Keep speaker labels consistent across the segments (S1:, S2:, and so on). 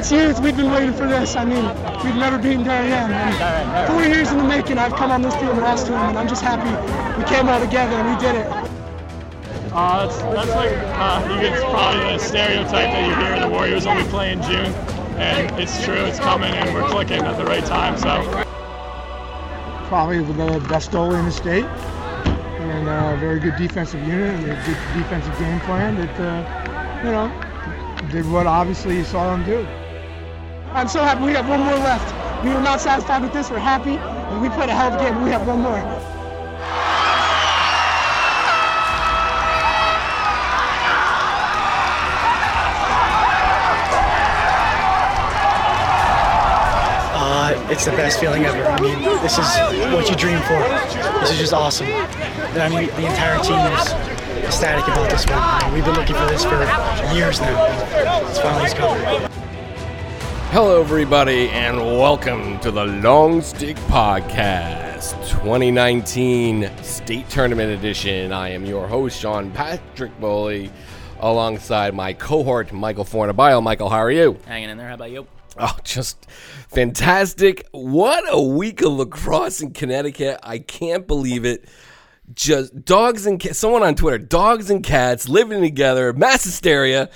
S1: Since youth, we've been waiting for this. I mean, we've never beaten Darien. And four years in the making, I've come on this field and lost to him, and I'm just happy we came all together and we did it.
S2: Uh, that's, that's like, uh, you get probably the stereotype that you hear the Warriors only play in June. And it's true, it's coming, and we're clicking at the right time. So
S1: Probably the best goalie in the state, and a very good defensive unit, and a good defensive game plan that, uh, you know, did what obviously you saw them do. I'm so happy we have one more left. We were not satisfied with this. We're happy, and we played a hell of a game. We have one more.
S3: Uh, it's the best feeling ever. I mean, this is what you dream for. This is just awesome. I mean, the entire team is ecstatic about this one. We've been looking for this for years now. It's finally come.
S4: Hello, everybody, and welcome to the Long Stick Podcast 2019 State Tournament Edition. I am your host, Sean Patrick Bowley, alongside my cohort, Michael Fornabaio. Michael, how are you?
S5: Hanging in there. How about you?
S4: Oh, just fantastic. What a week of lacrosse in Connecticut. I can't believe it. Just dogs and cats, someone on Twitter, dogs and cats living together, mass hysteria.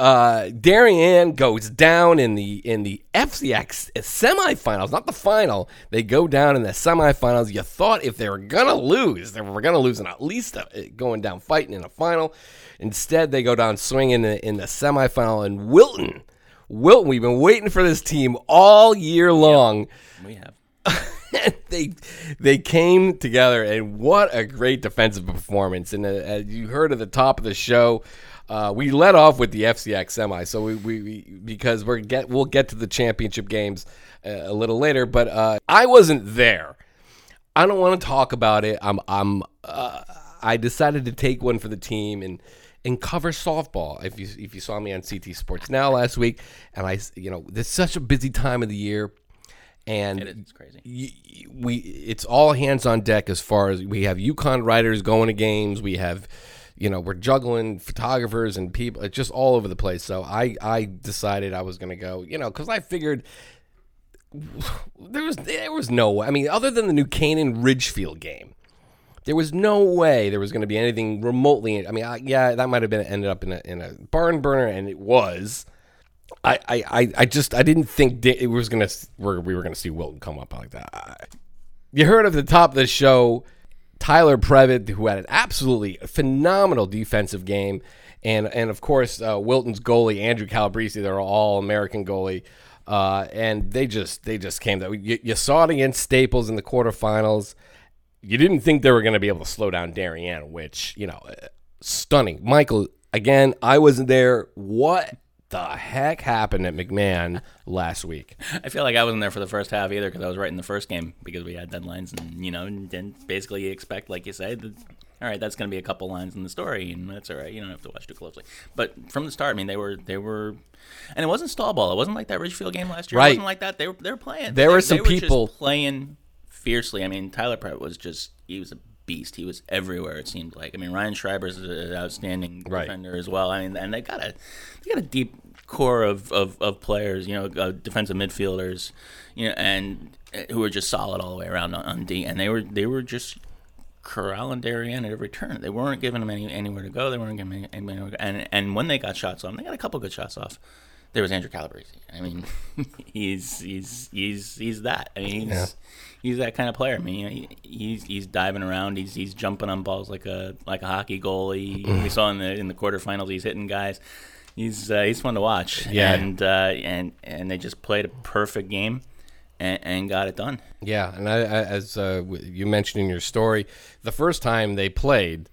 S4: Uh, Darien goes down in the in the FCX semifinals, not the final. They go down in the semifinals. You thought if they were gonna lose, they were gonna lose and at least a, going down fighting in a final. Instead, they go down swinging in the, in the semifinal. And Wilton, Wilton, we've been waiting for this team all year long.
S5: We have.
S4: they they came together and what a great defensive performance and uh, as you heard at the top of the show uh, we led off with the FCX semi so we, we, we because we're get we'll get to the championship games uh, a little later but uh, I wasn't there I don't want to talk about it I'm I'm uh, I decided to take one for the team and and cover softball. If you if you saw me on CT Sports Now last week, and I you know it's such a busy time of the year, and
S5: It is. Crazy.
S4: y- we it's all hands on deck as far as we have UConn riders going to games. We have, you know, we're juggling photographers and people. It's just all over the place. So I I decided I was going to go. You know, because I figured there was there was no way. I mean, other than the New Canaan Ridgefield game. There was no way there was going to be anything remotely. I mean, I, yeah, that might have been ended up in a, in a barn burner, and it was. I, I, I- just I didn't think it was gonna we were gonna see Wilton come up like that. I- You heard at the top of the show Tyler Previtt, who had an absolutely phenomenal defensive game, and and of course uh, Wilton's goalie Andrew Calabrese, they're all American goalie, uh, and they just they just came. That you, you saw it against Staples in the quarterfinals. You didn't think they were going to be able to slow down Darien, which you know, uh, stunning. Michael, again, I wasn't there. What the heck happened at McMahon last week?
S5: I feel like I wasn't there for the first half either because I was right in the first game because we had deadlines and you know and then basically expect like you said. That, all right, that's going to be a couple lines in the story, and that's all right. You don't have to watch too closely. But from the start, I mean, they were they were, and it wasn't stall ball. It wasn't like that Ridgefield game last year.
S4: Right.
S5: It wasn't like that. They were they were playing.
S4: There
S5: They-
S4: were some
S5: they just
S4: people-
S5: playing fiercely. I mean, Tyler Pratt was just he was a beast. He was everywhere. It seemed like. I mean, Ryan Schreiber's an outstanding
S4: Right.
S5: defender as well. I mean, and they got a they got a deep core of, of, of players. You know, uh, defensive midfielders. You know, and uh, who were just solid all the way around on, on D. And they were they were just corralling Darien at every turn. They weren't giving them any, anywhere to go. They weren't giving any, anywhere to go. And and when they got shots on, they got a couple good shots off. There was Andrew Calabrese. I mean, he's he's he's he's that. I mean, he's he's that kind of player. I mean, he, he's he's diving around. He's he's jumping on balls like a like a hockey goalie. we saw in the in the quarterfinals, he's hitting guys. He's uh, he's fun to watch.
S4: Yeah.
S5: and uh, and and they just played a perfect game. and, and got it done.
S4: Yeah, and I, I, as uh, you mentioned in your story, the first time they played,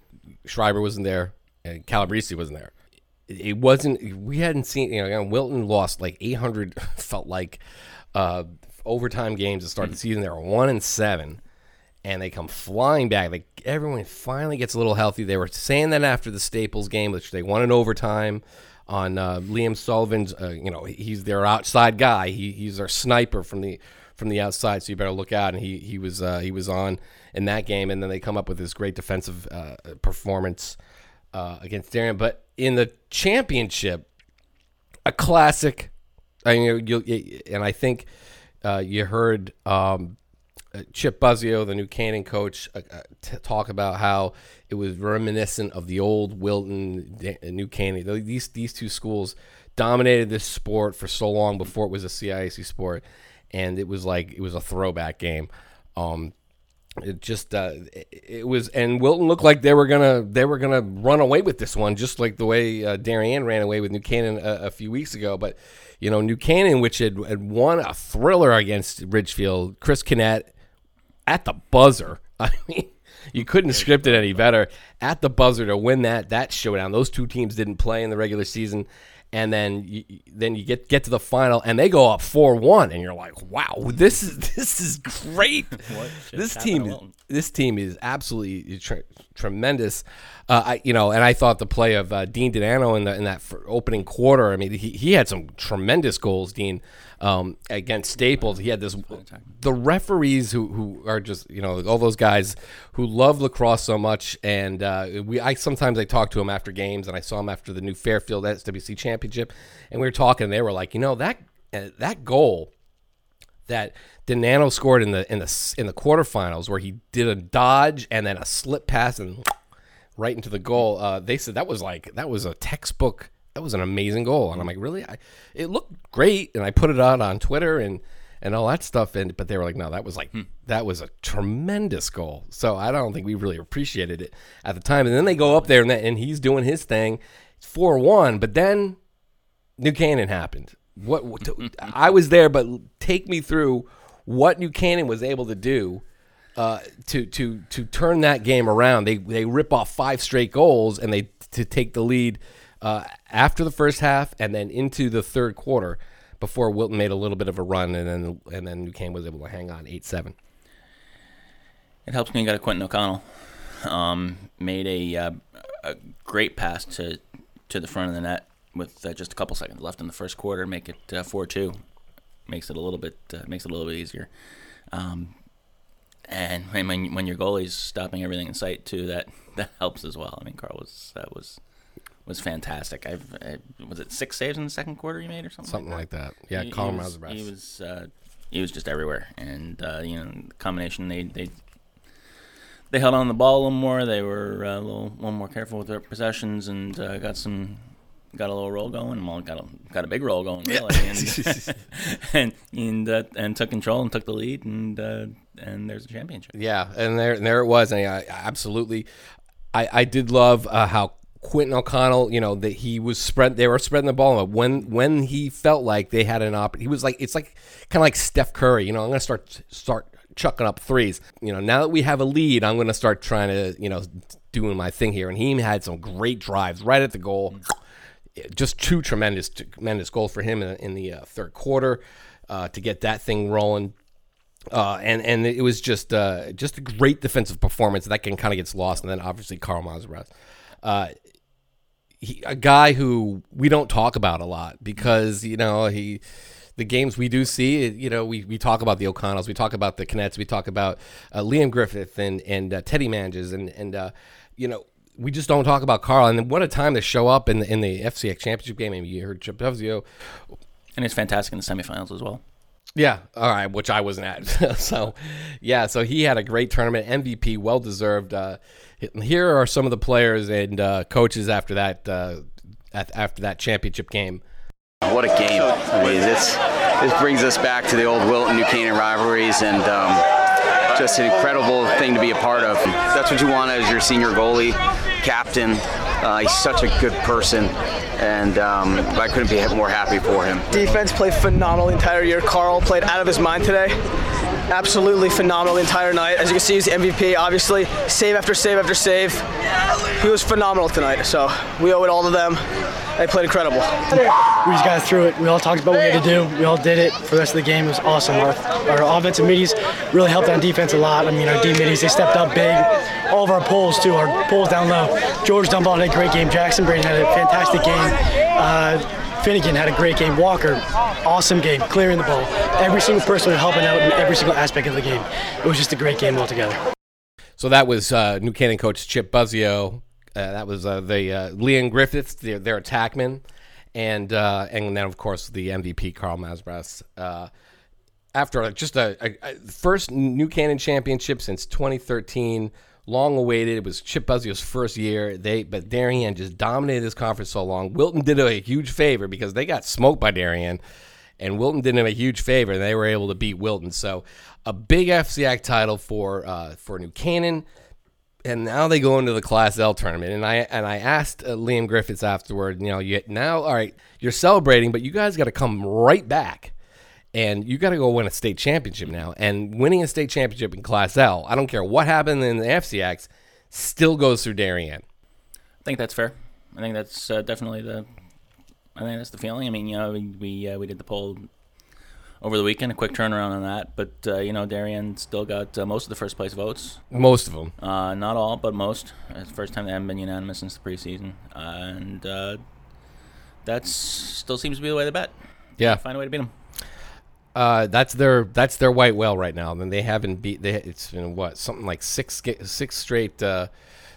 S4: Schreiber wasn't there, and Calabrese wasn't there. It wasn't. We hadn't seen. You know, Wilton lost like 800. Felt like uh, overtime games to start the season. They were one and seven, and they come flying back. Like everyone finally gets a little healthy. They were saying that after the Staples game, which they won in overtime on uh, Liam Sullivan's. Uh, you know, he's their outside guy. He, he's their sniper from the from the outside. So you better look out. And he he was uh, he was on in that game. And then they come up with this great defensive uh, performance uh, against Darien. But in the championship, a classic. I mean, you and I think uh, you heard. Um, Chip Buzio, the New Canaan coach, uh, t- talk about how it was reminiscent of the old Wilton, New Canaan. These these two schools dominated this sport for so long before it was a CIAC sport, and it was like it was a throwback game. Um, it just uh, it, it, was, and Wilton looked like they were gonna they were gonna run away with this one, just like the way uh, ran away with New Canaan a, a few weeks ago. But you know, New Canaan, which had, had won a thriller against Ridgefield, Chris Kinnett at the buzzer. I mean, you couldn't script it any better at the buzzer to win that that showdown. Those two teams didn't play in the regular season, and then you, then you get get to the final and they go up four one, and you're like, wow, this is this is great. this team this team is absolutely tremendous. Uh, I you know, and I thought the play of uh, Dean Donano in the in that opening quarter. I mean, he he had some tremendous goals, Dean um, against Staples. He had this. The referees who, who are just you know all those guys who love lacrosse so much, and uh, we I sometimes I talk to him after games, and I saw him after the new Fairfield SWC championship, and we were talking. And they were like, you know that uh, that goal that Denano scored in the in the in the quarterfinals, where he did a dodge and then a slip pass and right into the goal. Uh, they said that was like that was a textbook that was an amazing goal. And I'm like, really? I, it looked great. And I put it out on Twitter and, and all that stuff. And, but they were like, no, that was like, hmm. that was a tremendous goal. So I don't think we really appreciated it at the time. And then they go up there and, that, and he's doing his thing. 4 1. But then New Canaan happened. What, I was there, but take me through what New Canaan was able to do uh, to to to turn that game around. They they rip off five straight goals and they to take the lead uh, after the first half and then into the third quarter before Wilton made a little bit of a run and then and then New Canaan was able to hang on eight seven.
S5: It helps me got a Quentin O'Connell. Um, made a, uh, a great pass to to the front of the net with uh, just a couple seconds left in the first quarter. Make it uh, four two. Makes it a little bit uh, makes it a little bit easier. Um, and when when your goalie's stopping everything in sight too, that that helps as well. I mean, Carl was that was was fantastic. I've I, was it six saves in the second quarter he made or something.
S4: Something
S5: like
S4: that. Like that? Yeah, he, Colin
S5: he was, he was uh, he was just everywhere, and uh, you know the combination they they they held on the ball a little more. They were uh, a little, little more careful with their possessions, and uh, got some got a little roll going. Well, got a got a big roll going really, yeah. and and and, uh, and, took control and took the lead, and uh, and there's a championship.
S4: Yeah, and there and there it was, and I, absolutely, I I did love uh, how Quentin O'Connell, you know, that he was spread. They were spreading the ball. When when he felt like they had an op, he was like it's like kind of like Steph Curry. You know, I'm gonna start start chucking up threes. You know, now that we have a lead, I'm gonna start trying to you know doing my thing here. And he had some great drives right at the goal. Just two tremendous tremendous goals for him in, in the uh, third quarter uh, to get that thing rolling. Uh, and and it was just uh, just a great defensive performance that can kind of gets lost, and then obviously Carl Mazeras. Uh, a guy who we don't talk about a lot because you know he the games we do see, you know, we, we talk about the O'Connells, we talk about the Kinetts, we talk about uh, Liam Griffith and and uh, Teddy Manges, and and uh, you know, we just don't talk about Carl. And what a time to show up in the in the FCX championship game. I mean, you heard Chip Buzio.
S5: and he's fantastic in the semifinals as well.
S4: Yeah, all right, which I wasn't at. so, yeah, so he had a great tournament, MVP, well deserved. Uh, here are some of the players and uh, coaches after that uh, after that championship game.
S6: What a game! I mean, this this brings us back to the old Wilton New Canaan rivalries, and um, just an incredible thing to be a part of. That's what you want as your senior goalie, captain. Uh, he's such a good person, and um, I couldn't be more happy for him.
S7: Defense played phenomenal the entire year. Carl played out of his mind today. Absolutely phenomenal the entire night. As you can see, he's the MVP, obviously. Save after save after save. He was phenomenal tonight, so we owe it all to them. They played incredible.
S3: We just got through it. We all talked about what we had to do. We all did it for the rest of the game. It was awesome. Our, our offensive middies really helped on defense a lot. I mean, our D middies, they stepped up big. All of our pulls, too. Our pulls down low. George Dunbar had a great game. Jackson Braden had a fantastic game. Uh, Finnegan had a great game. Walker, awesome game, clearing the ball. Every single person helping out in every single aspect of the game. It was just a great game altogether.
S4: So that was uh, New Canaan coach Chip Buzzio. Uh, that was uh, the uh, Liam Griffiths, their, their attackman, and uh, and then of course the MVP Carl Masbras. Uh, after just a, a, a first New Canaan championship since 2013, long awaited. It was Chip Buzzio's first year. They but Darien just dominated this conference so long. Wilton did a huge favor because they got smoked by Darien, and Wilton did him a huge favor. and They were able to beat Wilton. So a big FCIAC title for uh, for New Canaan and now they go into the Class L tournament. And I and I asked uh, Liam Griffiths afterward, you know, you now all right, you're celebrating, but you guys got to come right back, and you got to go win a state championship now. And winning a state championship in Class L, I don't care what happened in the FCX, still goes through Darien.
S5: I think that's fair. I think that's uh, definitely the. I think that's the feeling. I mean, you know, we we, uh, we did the poll over the weekend, a quick turnaround on that. But uh, you know, Darien still got uh, most of the first place votes.
S4: Most of them,
S5: uh, not all, but most. It's the first time they haven't been unanimous since the preseason, and uh, that still seems to be the way they bet.
S4: Yeah,
S5: find a way to beat them.
S4: Uh, that's their that's their white whale right now. And they haven't beat. They it's been what something like six six straight uh,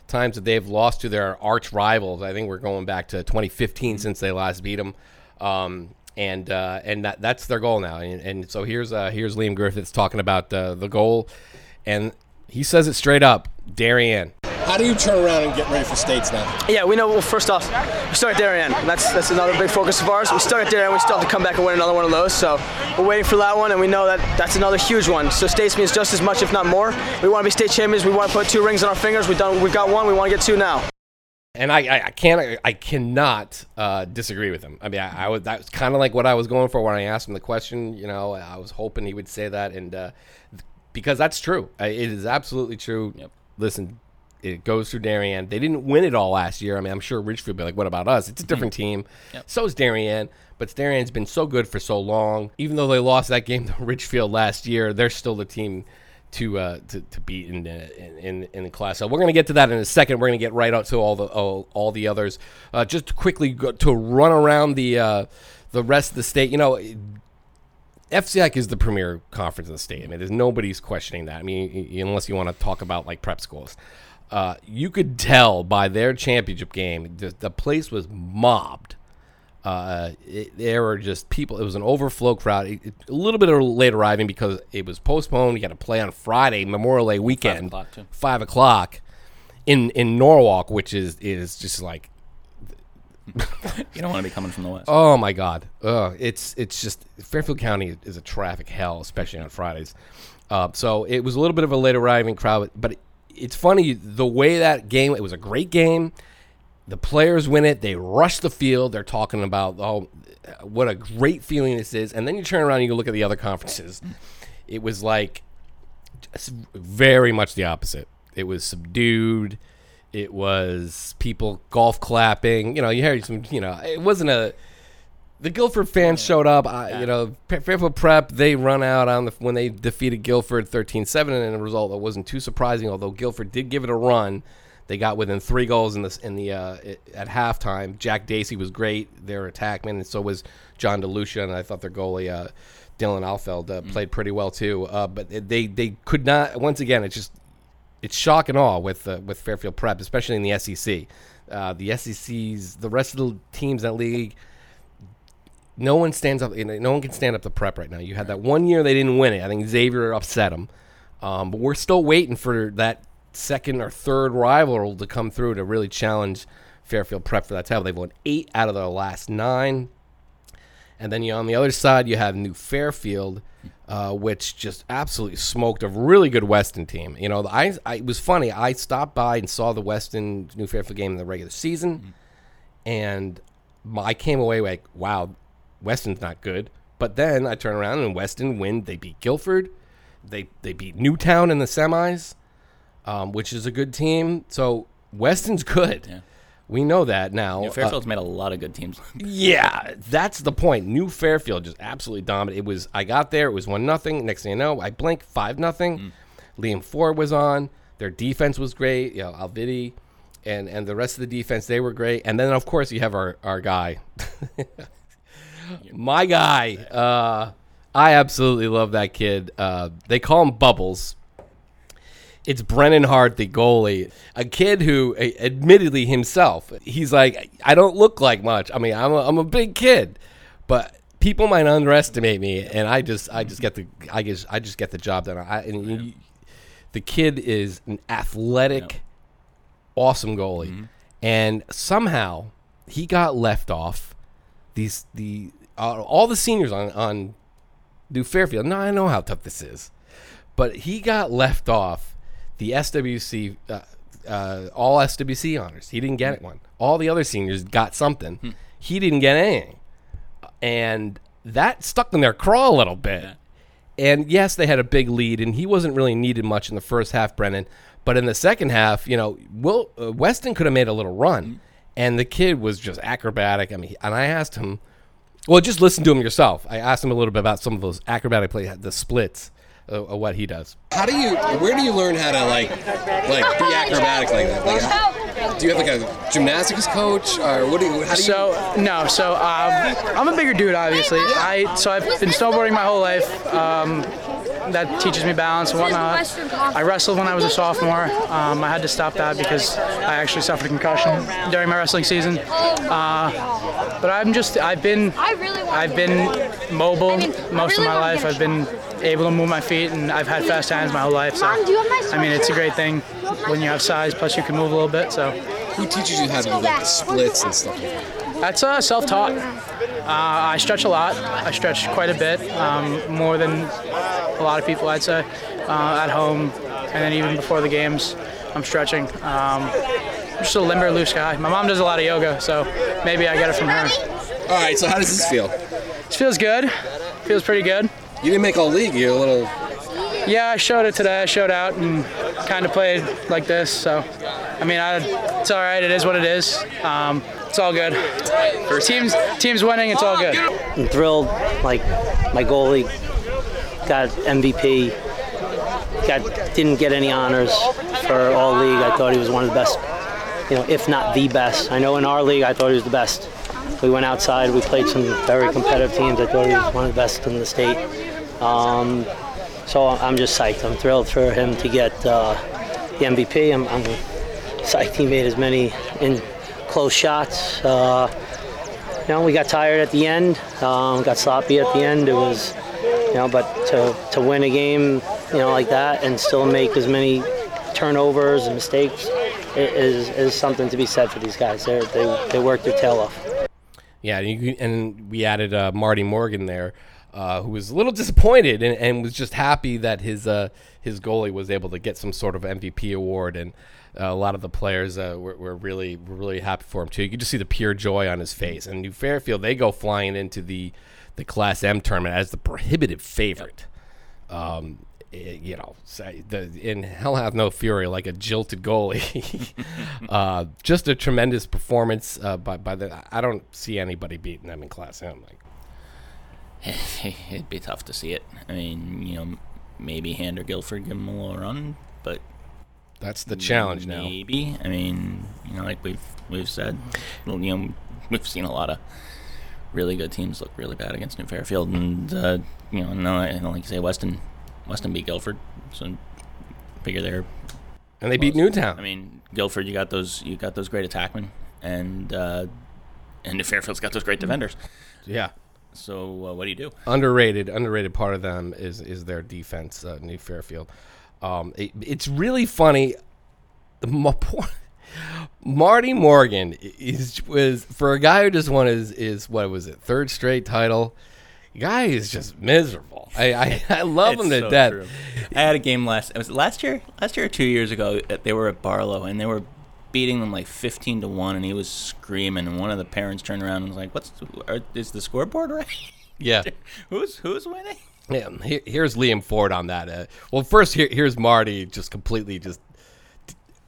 S4: times that they've lost to their arch rivals. I think we're going back to 2015 since they last beat them. Um, and uh, and that, that's their goal now. And, and so here's uh, here's Liam Griffiths talking about uh, the goal, and he says it straight up, Darien.
S8: How do you turn around and get ready for states now?
S7: Yeah, we know. Well, first off, we start at Darien. That's that's another big focus of ours. We start there Darien. We still have to come back and win another one of those. So we're waiting for that one, and we know that that's another huge one. So states means just as much, if not more. We want to be state champions. We want to put two rings on our fingers. We've done. We've got one. We want to get two now.
S4: And I, I, I can't, I cannot uh, disagree with him. I mean, I, I was that was kind of like what I was going for when I asked him the question. You know, I was hoping he would say that, and uh, because that's true. It is absolutely true.
S5: Yep.
S4: Listen, it goes through Darien. They didn't win it all last year. I mean, I'm sure Ridgefield be like, "What about us?" It's a different team.
S5: Yep.
S4: So is Darien, but Darien's been so good for so long. Even though they lost that game to Ridgefield last year, they're still the team to uh, to, to beat in the, in in the class. So we're going to get to that in a second. We're going to get right out to all the all, all the others. Uh, just to quickly go, to run around the uh, the rest of the state. You know, FCIAC is the premier conference in the state. I mean, there's nobody's questioning that. I mean, unless you want to talk about like prep schools. Uh, you could tell by their championship game, the, the place was mobbed. Uh, it, there were just people. It was an overflow crowd. It, it, a little bit of late arriving because it was postponed. You got to play on Friday, Memorial Day weekend,
S5: Five o'clock,
S4: five o'clock in in Norwalk, which is is just like
S5: You don't want to be coming from the west.
S4: Oh my God! Ugh, it's it's just Fairfield County is a traffic hell, especially on Fridays. Uh, so it was a little bit of a late arriving crowd, but it's funny the way that game. It was a great game. The players win it. They rush the field. They're talking about oh, what a great feeling this is. And then you turn around and you look at the other conferences. It was like very much the opposite. It was subdued. It was people golf clapping. You know, you heard some. You know, it wasn't a. The Guilford fans showed up. I, You know, Fairfield Prep they run out on the when they defeated Guilford 13-7 and a result that wasn't too surprising. Although Guilford did give it a run, they got within three goals in this in the uh, at halftime. Jack Dacey was great, their attackman, and so was John DeLucia. And I thought their goalie uh, Dylan Alfeld uh, played pretty well too. Uh, but they they could not. Once again, it's just it's shock and awe with uh, with Fairfield Prep, especially in the SEC. Uh, the SEC's the rest of the teams in that league. No one stands up. You know, no one can stand up to Prep right now. You had that one year they didn't win it. I think Xavier upset them, um, but we're still waiting for that second or third rival to come through to really challenge Fairfield Prep for that title. They've won eight out of their last nine. And then you on the other side, you have New Fairfield, uh, which just absolutely smoked a really good Weston team. You know, I, I it was funny. I stopped by and saw the Weston New Fairfield game in the regular season, and I came away like, wow, Weston's not good. But then I turn around and Weston win. They beat Guilford. They they beat Newtown in the semis, um, which is a good team. So Weston's good.
S5: Yeah.
S4: We know that now.
S5: New
S4: Uh,
S5: Fairfield's made a lot of good teams.
S4: yeah, that's the point. New Fairfield just absolutely dominated. It was I got there, it was one nothing. Next thing you know, I blink five nothing. Liam Ford was on. Their defense was great. You know, Alvidi and and the rest of the defense they were great. And then of course you have our our guy, my guy. Uh, I absolutely love that kid. Uh, they call him Bubbles. It's Brennan Hart, the goalie, a kid who, admittedly himself, he's like, I don't look like much. I mean, I'm a, I'm a big kid, but people might underestimate me, and I just, I just get the, I just, I just get the job done. I, and you- the kid is an athletic, awesome goalie, and somehow he got left off. These, the, uh, all the seniors on on New Fairfield. Now I know how tough this is, but he got left off the SWC uh, uh, all SWC honors. He didn't get one. All the other seniors got something. He didn't get anything, and that stuck in their craw a little bit. And yes, they had a big lead, and he wasn't really needed much in the first half, Brennan. But in the second half, you know, Will uh, Weston could have made a little run, and the kid was just acrobatic. I mean, and I asked him, well, just listen to him yourself. I asked him a little bit about some of those acrobatic plays, the splits, uh, of what he does.
S8: How do you? Where do you learn how to like, like be acrobatic like that? Like, how- do you have like a gymnastics coach, or what do you? How do you?
S3: So no, so um, I'm a bigger dude, obviously. I so I've been snowboarding my whole life. Um, that teaches me balance and whatnot. I wrestled when I was a sophomore. Um, I had to stop that because I actually suffered a concussion during my wrestling season. Uh, but I'm just I've been I've been mobile most of my life. I've been able to move my feet and I've had fast hands my whole life. So I mean it's a great thing when you have size. Plus you can move a little bit. So.
S8: who teaches you how to do like the splits and stuff? Like that?
S3: That's uh, self-taught. Uh, I stretch a lot. I stretch quite a bit, um, more than a lot of people, I'd say, uh, at home, and then even before the games, I'm stretching. Um, I'm just a limber, loose guy. My mom does a lot of yoga, so maybe I get it from her.
S8: All right. So how does this feel?
S3: This feels good. Feels pretty good.
S8: You didn't make all league. You're a little.
S3: Yeah, I showed it today. I showed out and kind of played like this. So, I mean, I, it's all right. It is what it is. Um, it's all good. Teams, teams winning. It's all good.
S9: I'm thrilled. Like my goalie got MVP. Got didn't get any honors for all league. I thought he was one of the best, you know, if not the best. I know in our league I thought he was the best. We went outside. We played some very competitive teams. I thought he was one of the best in the state. Um, so I'm just psyched. I'm thrilled for him to get uh, the MVP. I'm, I'm psyched he made as many in close shots. Uh, you know, we got tired at the end, um, got sloppy at the end. It was, you know, but to, to win a game, you know, like that and still make as many turnovers and mistakes is, is something to be said for these guys. They're, they they work their tail off.
S4: Yeah, and, you, and we added uh, Marty Morgan there, uh, who was a little disappointed and, and was just happy that his uh, his goalie was able to get some sort of MVP award, and uh, a lot of the players uh, were, were really really happy for him too. You could just see the pure joy on his face. And New Fairfield, they go flying into the the Class M tournament as the prohibitive favorite. Um, eh, you know, say the in Hell Have No Fury, like a jilted goalie. uh, just a tremendous performance uh, by by the. I don't see anybody beating them in Class M. Like,
S5: It'd be tough to see it. I mean, you know, maybe Hand or Guilford give them a little run, but
S4: that's the challenge now.
S5: Maybe. I mean, you know, like we've we've said, you know, we've seen a lot of really good teams look really bad against New Fairfield, and uh, you know, no, I don't like you say Weston, Weston beat Guilford, so figure they're
S4: and they beat Newtown.
S5: I mean, Guilford, you got those, you got those great attackmen, and uh, and New Fairfield's got those great defenders.
S4: Yeah.
S5: So uh, what do you do?
S4: underrated underrated part of them is is their defense uh, new fairfield um, it, it's really funny the poor- marty morgan is was for a guy who just won his is what was it third straight title guy is just miserable. I I, I love him to
S5: so
S4: death.
S5: true. I had a game last. Was it last year? Last year or two years ago? uh, They were at Barlow and they were beating them like fifteen to one, and he was screaming. And one of the parents turned around and was like, "What's are, is the scoreboard right?
S4: Yeah.
S5: who's who's winning?"
S4: Yeah, here, here's Liam Ford on that. Uh, well, first here, here's Marty, just completely just.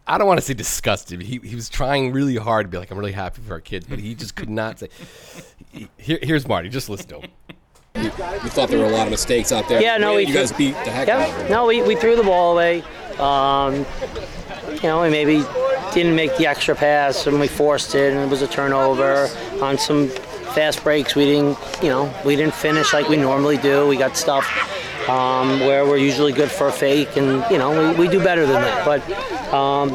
S4: I don't want to say disgusted. He he was trying really hard to be like, I'm really happy for our kids, but he just could not say. Here, here's Marty. Just listen to him.
S8: You, you thought there were a lot of mistakes out there.
S9: Yeah, no, we
S8: you guys beat the heck out of
S9: Yeah,
S8: them.
S9: no, we, we threw the ball away. Um, you know, we maybe didn't make the extra pass and we forced it and it was a turnover. On some fast breaks, we didn't, you know, we didn't finish like we normally do. We got stuff um, where we're usually good for a fake and, you know, we, we do better than that. But, um,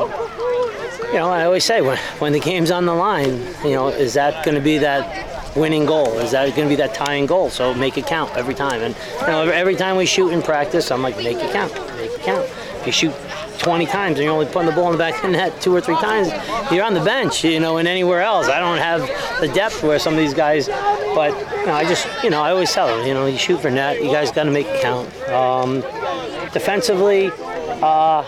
S9: you know, I always say when, when the game's on the line, you know, is that going to be that winning goal? Is that going to be that tying goal? So make it count every time. And you know, every time we shoot in practice, I'm like, make it count, make it count. If you shoot 20 times and you're only putting the ball in the back of the net two or three times, you're on the bench. You know, and anywhere else, I don't have the depth where some of these guys. But you know, I just, you know, I always tell them, you know, you shoot for net, you guys got to make it count. Um, defensively. Uh,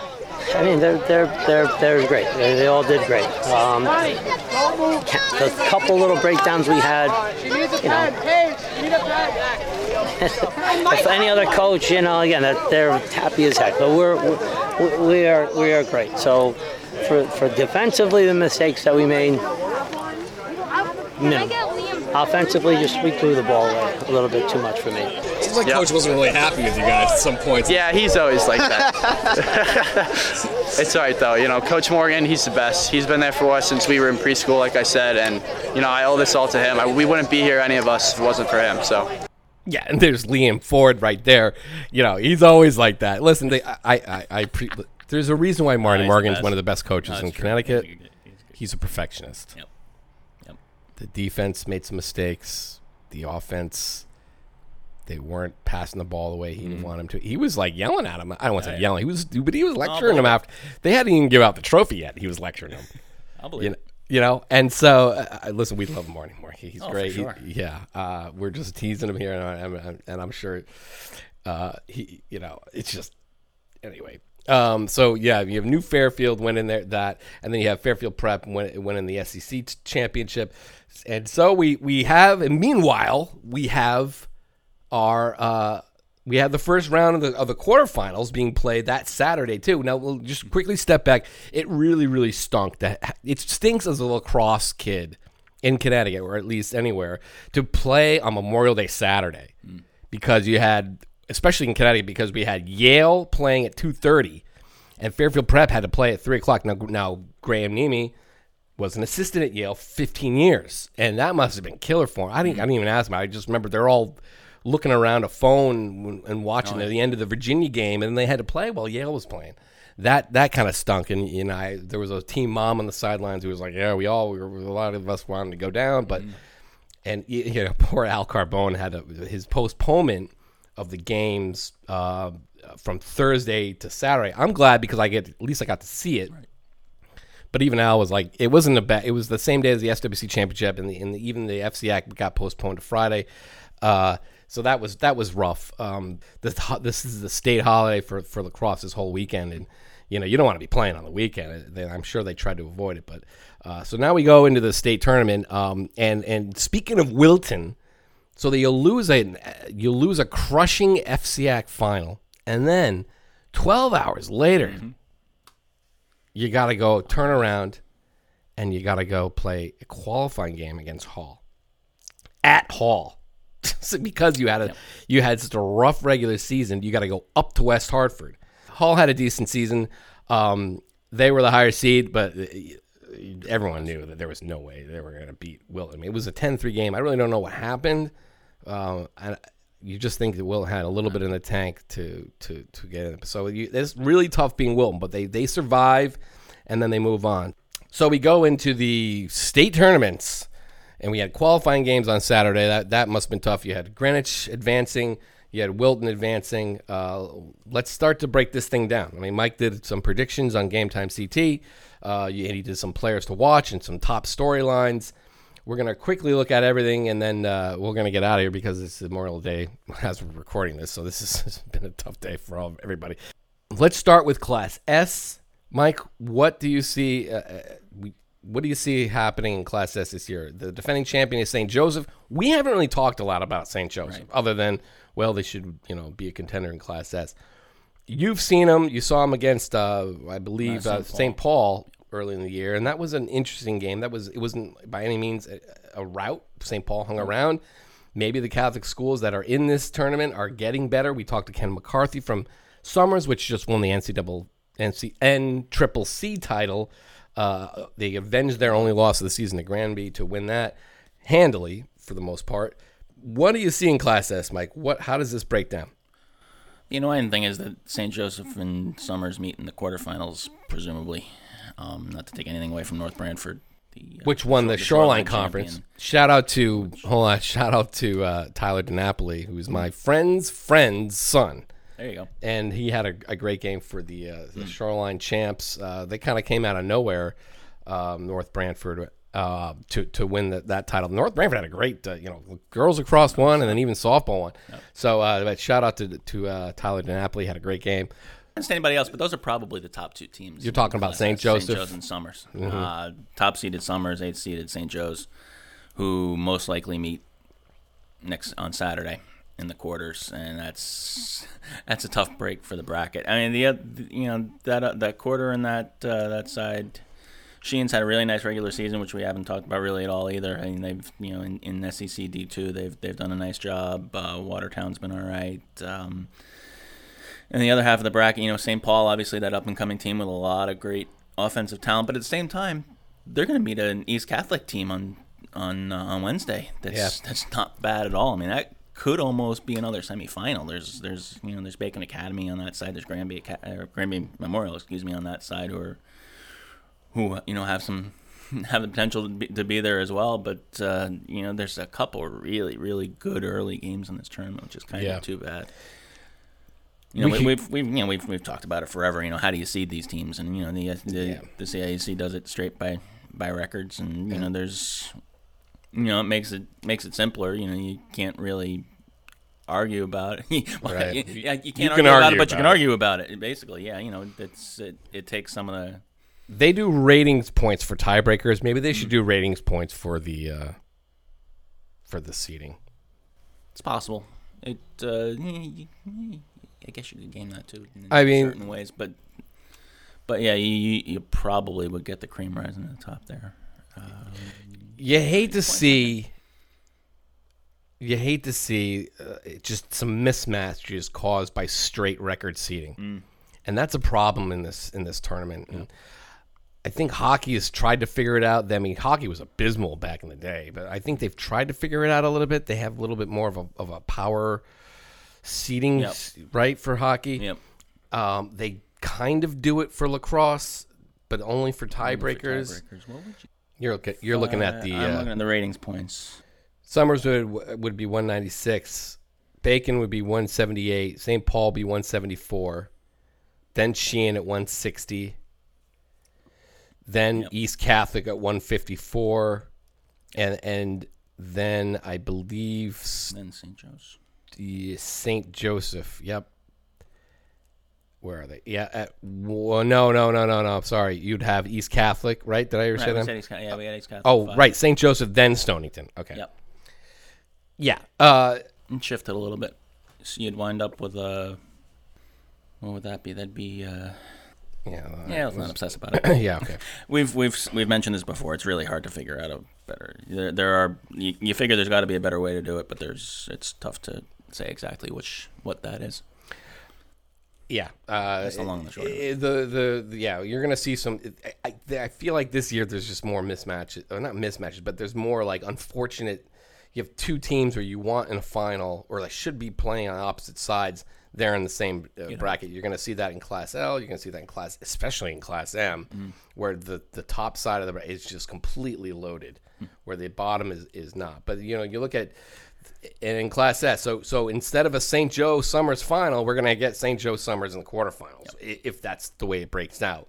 S9: I mean, they're they're they're they're great. They, they all did great. Um, the couple little breakdowns we had, you know, if any other coach, you know, again, they're happy as heck. But we're, we're we are we are great. So for for defensively, the mistakes that we made, minimal. Offensively, just we threw the ball away a little bit too much for me.
S8: Seems like coach wasn't really happy with you guys at some points.
S7: Yeah, he's always like that. it's all right though. You know, Coach Morgan, he's the best. He's been there for us since we were in preschool, like I said, and you know, I owe this all to him. I, we wouldn't be here, any of us, if it wasn't for him. So.
S4: Yeah, and there's Liam Ford right there. You know, he's always like that. Listen, they, I, I, I pre, there's a reason why Marty
S5: he's the
S4: Morgan's one of the best coaches
S5: No,
S4: in
S5: true.
S4: Connecticut.
S5: He's a good- he's good-
S4: He's a perfectionist.
S5: Yep.
S4: The defense made some mistakes. The offense, they weren't passing the ball the way he didn't want them to. He was like yelling at him. I don't want to say yelling. He was, but he was lecturing him after. They hadn't even give out the trophy yet. He was lecturing him.
S5: I'll believe
S4: you know, you know, and so uh, uh, listen, we love Marty Moore. He- He's
S5: Oh,
S4: great. He- yeah, uh, we're just teasing him here, and, I, I'm- I'm- and I'm sure uh, he, you know, it's just anyway. Um, so yeah, you have New Fairfield went in there that, and then you have Fairfield Prep went in the SEC championship, and so we we have. And meanwhile, we have our uh, we have the first round of the of the quarterfinals being played that Saturday too. Now we'll just quickly step back. It really really stunk. That it stinks as a lacrosse kid in Connecticut or at least anywhere to play on Memorial Day Saturday because you had especially in Connecticut because we had Yale playing at two thirty and Fairfield Prep had to play at three o'clock. Now now Graham Nemi was an assistant at Yale 15 years, and that must have been killer for him. I didn't, I didn't even ask him. I just remember they're all looking around a phone and watching oh, the end of the Virginia game, and they had to play while Yale was playing. That that kind of stunk, and you know, I, there was a team mom on the sidelines who was like, "Yeah, we all, we were, a lot of us wanted to go down, but." Mm. And you know, poor Al Carbone had a, his postponement of the games uh, from Thursday to Saturday. I'm glad because I get at least I got to see it. But even Al was like, it wasn't a bad. It was the same day as the SWC championship, and, the, and the, even the FCAC got postponed to Friday. Uh, so that was that was rough. Um, this this is the state holiday for for lacrosse this whole weekend, and you know you don't want to be playing on the weekend. I'm sure they tried to avoid it, but uh, so now we go into the state tournament. Um, and and speaking of Wilton, so that you'll lose a you'll lose a crushing FCAC final, and then 12 hours later, you got to go turn around, and you got to go play a qualifying game against Hall at Hall. Because you had a you had such a rough regular season, you got to go up to West Hartford. Hall had a decent season. Um, they were the higher seed, but uh, everyone knew that there was no way they were going to beat Wilton. It was a 10-3 game. I really don't know what happened. Um, and you just think that Wilton had a little bit in the tank to to to get in. So you, it's really tough being Wilton, but they they survive and then they move on. So we go into the state tournaments, and we had qualifying games on Saturday. That that must have been tough. You had Greenwich advancing, you had Wilton advancing. Uh, let's start to break this thing down. I mean, Mike did some predictions on Game Time CT. Uh, and he did some players to watch and some top storylines. We're gonna quickly look at everything, and then uh, we're gonna get out of here because it's Memorial Day as we're recording this. So this has been a tough day for all everybody. Let's start with Class S. Mike, what do you see? Uh, uh, we, what do you see happening in Class S this year? The defending champion is St. Joseph. We haven't really talked a lot about St. Joseph, other than well, they should you know be a contender in Class S. You've seen them. You saw them against, uh, I believe,
S5: Uh,
S4: uh,
S5: St.
S4: St. Paul early in the year, and that was an interesting game. That was it wasn't by any means a, a rout. St. Paul hung around. Maybe the Catholic schools that are in this tournament are getting better. We talked to Ken McCarthy from Somers, which just won the NCAA NC, N Triple C title. Uh, they avenged their only loss of the season to Granby to win that handily for the most part. What do you see in Class S, Mike? What? How does this break down?
S5: The annoying thing is that St. Joseph and Somers meet in the quarterfinals, presumably. Um, not to take anything away from North Branford. The, uh,
S4: which won the,
S5: the
S4: Shoreline,
S5: Shoreline
S4: Conference.
S5: champion.
S4: Shout out to hold on, shout out to uh, Tyler DiNapoli, who's my friend's friend's son.
S5: There you go.
S4: And he had a, a great game for the, uh, the Shoreline champs. Uh, they kind of came out of nowhere, um, North Branford, uh, to to win the, that title. North Branford had a great, uh, you know, girls across one, and then even softball one. So, uh, but shout out to to uh, Tyler DiNapoli, had a great game.
S5: Against anybody else, but those are probably the top two teams.
S4: You're talking about St. Joseph?
S5: St. Joe's and Somers.
S4: Mhm.
S5: Uh, top seeded Somers, eighth seeded St. Joe's, who most likely meet next on Saturday in the quarters, and that's that's a tough break for the bracket. I mean, the you know that uh, that quarter and that uh, that side. Sheehan's had a really nice regular season, which we haven't talked about really at all either. I mean, they've you know in, in SEC D two, they've they've done a nice job. Uh, Watertown's been all right. Um, and the other half of the bracket, you know, St. Paul, obviously that up and coming team with a lot of great offensive talent, but at the same time, they're going to meet an East Catholic team on on uh, on Wednesday. That's
S4: Yeah.
S5: that's not bad at all. I mean, that could almost be another semifinal. There's there's you know there's Bacon Academy on that side. There's Granby uh, Granby Memorial, excuse me, on that side, who are who you know have some have the potential to be, to be there as well. But uh, you know, there's a couple really really good early games in this tournament, which is kind
S4: Yeah.
S5: of too bad. You know,
S4: We could-
S5: we've we've you know we've we've talked about it forever. You know, how do you seed these teams? And you know, the the, the CIAC does it straight by by records, and you know, there's you know, it makes it makes it simpler. You know, you can't really argue about it. Well,
S4: Right.
S5: you, you
S4: You
S5: can't
S4: can
S5: argue about it, but you
S4: about
S5: can
S4: it.
S5: argue about it. Basically, yeah, you know, it's it, it takes some of the
S4: They do ratings points for tiebreakers. Maybe they should do ratings points for the uh, for the seating.
S5: It's possible. It. Uh, I guess you could game that too. In
S4: I mean-
S5: certain ways, but but yeah, you, you you probably would get the cream rising to the top there. Um,
S4: You hate to see. You hate to see uh, just some mismatches caused by straight record seating,
S5: Mm.
S4: and that's a problem in this in this tournament. And I think hockey has tried to figure it out. I mean, hockey was abysmal back in the day, but I think they've tried to figure it out a little bit. They have a little bit more of a of a power seating,
S5: Yep.
S4: right, for hockey.
S5: Yep.
S4: Um, they kind of do it for lacrosse, but only for tiebreakers.
S5: would you-
S4: You're looking. You're looking at the.
S5: I'm
S4: uh,
S5: looking at the ratings points.
S4: Somers would would be 196. Bacon would be 178. St. Paul be 174. Then Sheehan at 160. Then East Catholic at 154. And and then I believe
S5: Then St. Joe's.
S4: The St. Joseph. Yep. Where are they? Yeah. At, well, no, no, no, no, no. I'm sorry. You'd have East Catholic, right? Did I ever
S5: Right,
S4: say that?
S5: said East yeah, we had East Catholic
S4: Oh,
S5: five.
S4: right. St. Joseph, then Stonington. Okay.
S5: Yep.
S4: Yeah. Uh,
S5: and shifted a little bit. So you'd wind up with a. What would that be? That'd be. Uh,
S4: yeah.
S5: Yeah, let's not obsess about it.
S4: Yeah, okay.
S5: We've we've we've mentioned this before. It's really hard to figure out a better. There, there are you, you figure there's got to be a better way to do it, but there's it's tough to say exactly which what that is.
S4: Yeah, uh,
S5: That's the long and the short of
S4: eh, The, the the yeah, you're gonna see some. I, I, I feel like this year there's just more mismatches, or not mismatches, but there's more like unfortunate. You have two teams where you want in a final, or they should be playing on opposite sides. They're in the same uh, bracket. You're gonna see that in Class L. You're gonna see that in Class, especially in Class M,
S5: Mm.
S4: where the the top side of the bracket is just completely loaded,
S5: Mm.
S4: where the bottom is is not. But you know, you look at and in Class S. So so instead of a St. Joe Somers final, we're gonna get St. Joe Somers in the quarterfinals i if that's the way it breaks out.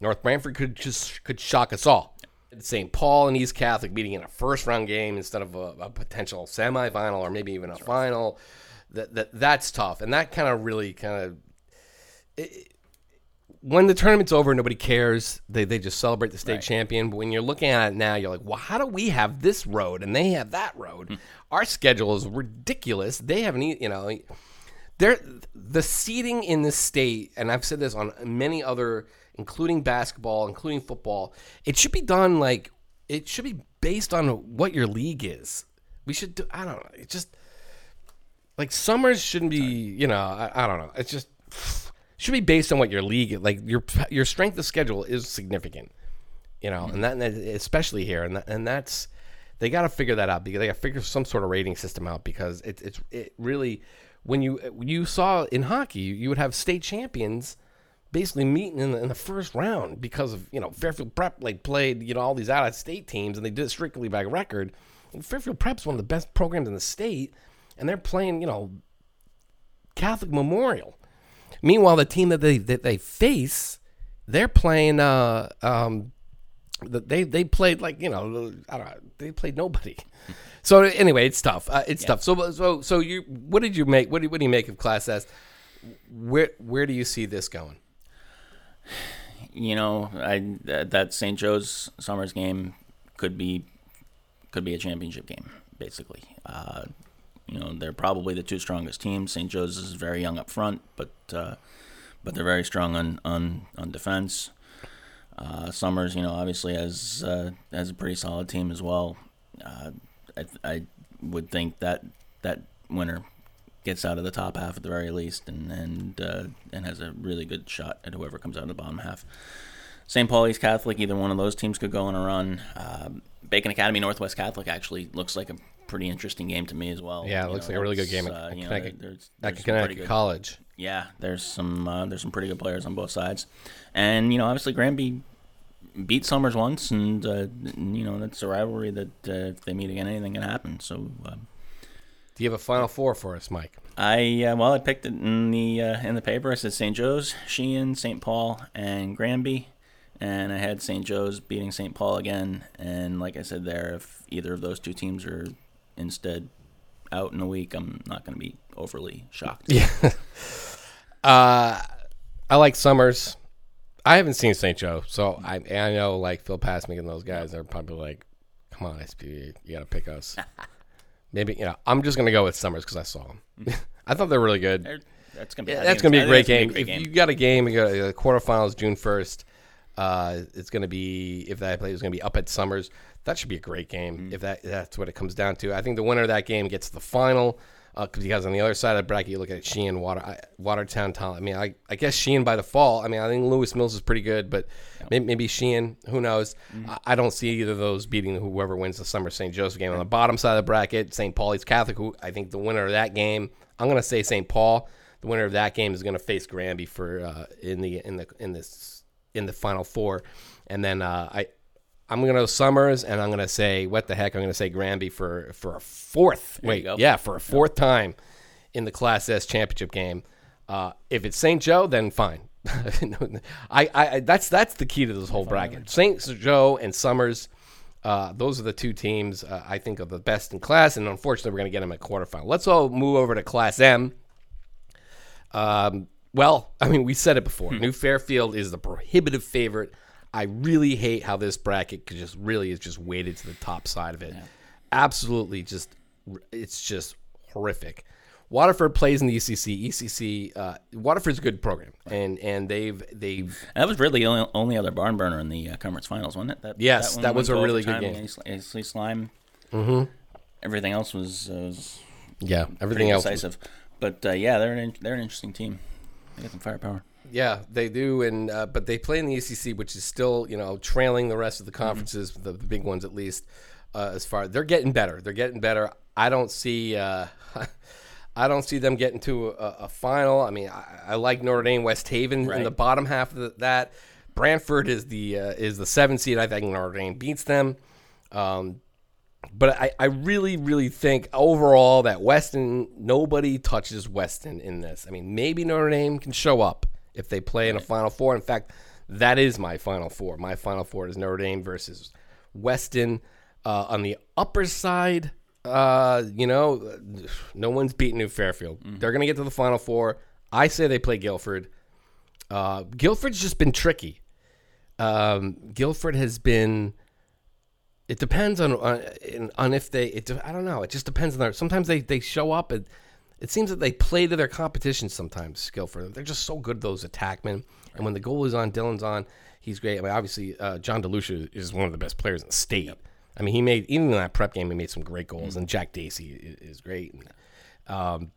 S4: North Branford could just could shock us all. St. Paul and East Catholic meeting in a first round game instead of a, a potential semifinal or maybe even a final. That, that that's tough, and that kind of really kind of when the tournament's over, nobody cares. They, they just celebrate the state
S5: Right.
S4: champion. But when you're looking at it now, you're like, well, how do we have this road and they have that road?
S5: Hmm.
S4: Our schedule is ridiculous. They haven't, e- you know, they're the seating in this state, and I've said this on many other, including basketball, including football. It should be done like it should be based on what your league is. We should do. I don't know. It just like Somers shouldn't be. You know, I, I don't know. It's just should be based on what your league like your your strength of schedule is significant you know and that especially here and that, and that's they got to figure that out because they got to figure some sort of rating system out because it, it's it really when you you saw in hockey you would have state champions basically meeting in the, in the first round because of you know Fairfield Prep like played you know all these out of state teams and they did it strictly by record and Fairfield Prep's one of the best programs in the state and they're playing you know Catholic Memorial. Meanwhile, the team that they that they face, they're playing. Uh, um, they they played like you know I don't know they played nobody. So anyway, it's tough. Uh, it's tough. So so so you what did you make? What do, what do you make of Class S? Where where do you see this going?
S5: you know, I that, that St. Joe's Somers game could be could be a championship game, basically. Uh, you know, they're probably the two strongest teams. St. Joe's is very young up front, but uh, but they're very strong on on on defense. Uh, Somers, you know, obviously has uh, has a pretty solid team as well. Uh, I, I would think that that winner gets out of the top half at the very least, and and uh, and has a really good shot at whoever comes out of the bottom half. St. Paul East Catholic, either one of those teams could go on a run. Um Bacon Academy Northwest Catholic actually looks like a pretty interesting game to me as well.
S4: Yeah, it
S5: You
S4: looks
S5: know,
S4: like a really good game at
S5: uh, you know,
S4: Connecticut-
S5: there's-
S4: at
S5: there's some
S4: Connecticut
S5: good-
S4: College.
S5: Yeah, there's some uh, there's some pretty good players on both sides, and you know obviously Granby beat Somers once, and uh, you know that's a rivalry that uh, if they meet again, anything can happen. So. Um,
S4: Do you have a final four for us, Mike?
S5: I uh, well, I picked it in the uh, in the paper. I said St. Joe's, Sheehan, St. Paul, and Granby, and I had St. Joe's beating St. Paul again. And like I said there, if either of those two teams are instead out in a week, I'm not going to be overly shocked.
S4: Yeah. uh, I like Somers. I haven't seen St. Joe, so I I know like Phil Passmick and those guys are probably like, "Come on, SB, you got to pick us." Maybe you know I'm just gonna go with Somers because I saw them. I thought they were really good.
S5: They're- that's gonna be-
S4: Yeah, that's gonna be a great game.
S5: it's gonna be a
S4: If you got a game, you got the quarterfinals June first. Uh, it's gonna be if that play is gonna be up at Somers. That should be a great game.
S5: Mm-hmm.
S4: If that that's what it comes down to. I think the winner of that game gets the final. Uh, 'cause because on the other side of the bracket, you look at Sheehan, Water, I, Watertown, Town. I mean, I, I guess Sheehan by default. I mean, I think Lewis Mills is pretty good, but maybe, maybe Sheehan. Who knows?
S5: Mm-hmm.
S4: I, I don't see either of those beating whoever wins the Somers St. Joseph game. On the bottom side of the bracket, St. Paul's Catholic. Who I think the winner of that game. I'm gonna say St. Paul. The winner of that game is going to face Granby for uh, in the in the in this in the final four, and then uh, I I'm going to go Somers, and I'm going to say what the heck I'm going to say Granby for for a fourth.
S5: There
S4: wait, yeah, for a fourth time in the Class S championship game. Uh, if it's St. Joe, then fine. I, I that's that's the key to this whole bracket. St. Joe and Somers. Uh, those are the two teams uh, I think are the best in class, and unfortunately, we're going to get them at quarterfinal. Let's all move over to Class M. Um, well, I mean, we said it before. New Fairfield is the prohibitive favorite. I really hate how this bracket could just really is just weighted to the top side of it. Absolutely, just it's just horrific. Waterford plays in the ECC. ECC, uh, Waterford's a good program, and and they've they've
S5: That was really the only, only other barn burner in the uh, conference finals, wasn't it? That,
S4: Yes,
S5: one
S4: that was a really good game.
S5: Aisley Slime.
S4: Mhm.
S5: Everything else was, uh, was
S4: Yeah, everything else was-
S5: decisive. But uh, yeah, they're an they're an interesting team. They got some firepower.
S4: Yeah, they do, and uh, but they play in the ECC, which is still you know trailing the rest of the conferences, the, the big ones at least. Uh, as far they're getting better, they're getting better. I don't see, uh, I don't see them getting to a, a final. I mean, I, I like Notre Dame, West Haven in the bottom half of the, that. Branford is the uh, is the seven seed. I think Notre Dame beats them. Um, but I, I really, really think overall that Weston, nobody touches Weston in this. I mean, maybe Notre Dame can show up if they play in a Final Four. In fact, that is my Final Four. My Final Four is Notre Dame versus Weston uh, on the upper side. Uh, you know, no one's beating New Fairfield. They're going to get to the Final Four. I say they play Guilford. Uh, Guilford's just been tricky. Um, Guilford has been. It depends on on, on if they. It, I don't know. It just depends on their. Sometimes they they show up and it seems that they play to their competition. Sometimes Guilford. They're just so good those attackmen. And when the goal is on, Dylan's on. He's great. I mean, obviously, uh, John DeLucia is one of the best players in the state. I mean, he made even in that prep game, he made some great goals, and Jack Dacey is, is great. And, um,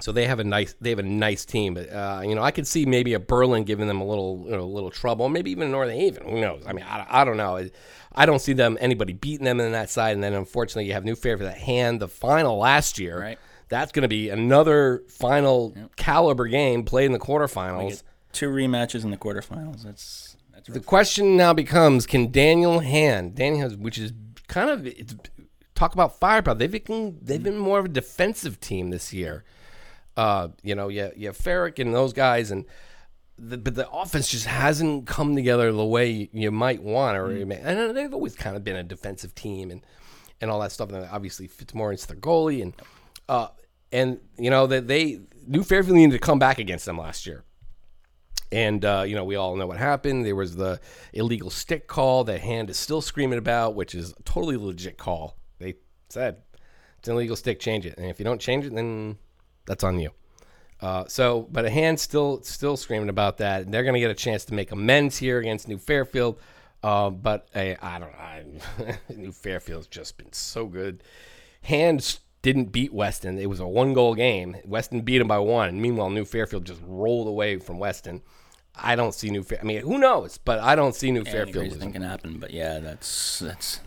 S4: so they have a nice they have a nice team. But uh, you know, I could see maybe a Berlin giving them a little you know, a little trouble. Maybe even Northern Haven. Who knows? I mean, I, I don't know. I don't see them anybody beating them in that side. And then unfortunately, you have New Fair for that hand the final last year.
S5: Right.
S4: That's going to be another final caliber game played in the quarterfinals.
S5: Two rematches in the quarterfinals. That's that's
S4: The question now becomes: Can Daniel Hand, Daniel which is kind of it's, talk about firepower. They've been they've been more of a defensive team this year. Uh, you know, yeah, yeah, Ferrick and those guys, and the, but the offense just hasn't come together the way you might want, or you may, and they've always kind of been a defensive team and and all that stuff. And obviously, Fitzmaurice their goalie, and uh, and you know that they New Fairfield needed to come back against them last year. And uh, you know, we all know what happened. There was the illegal stick call that Hand is still screaming about, which is a totally legit call. They said it's an illegal stick, change it, and if you don't change it, then that's on you. Uh, so, but a hand still still screaming about that, and they're going to get a chance to make amends here against New Fairfield. Uh, but I, I don't know. New Fairfield's just been so good. Hands didn't beat Weston. It was a one goal game. Weston beat them by one. Meanwhile, New Fairfield just rolled away from Weston. I don't see New Fair. I mean, who knows? But I don't see New Fairfield.
S5: crazy thing
S4: losing.
S5: can happen, but yeah, that's that's